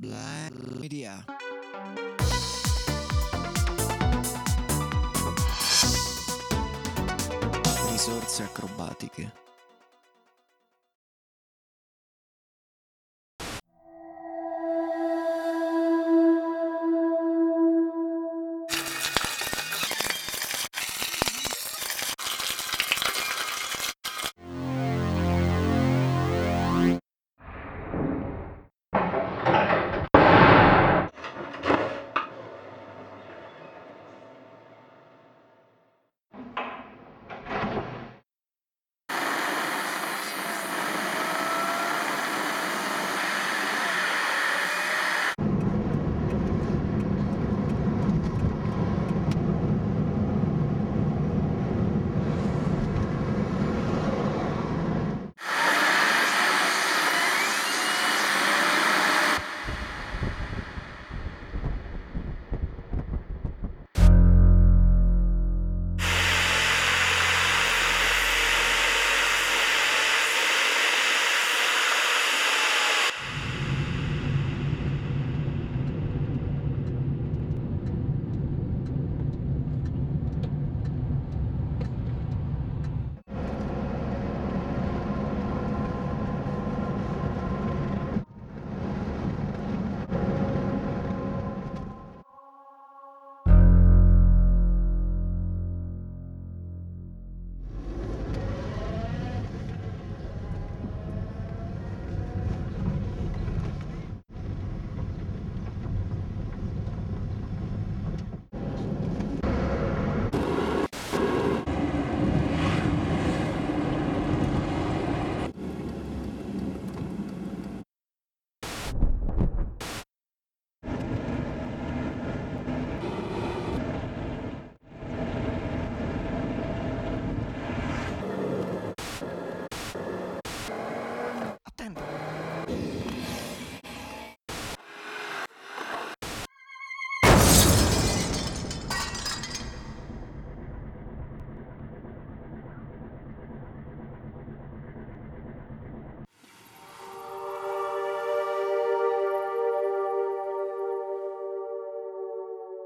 Black Media. Risorse acrobatiche.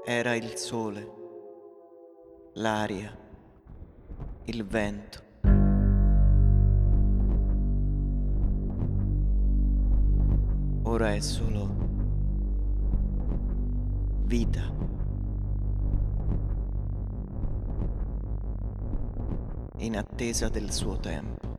Era il sole, l'aria, il vento. Ora è solo vita. In attesa del suo tempo.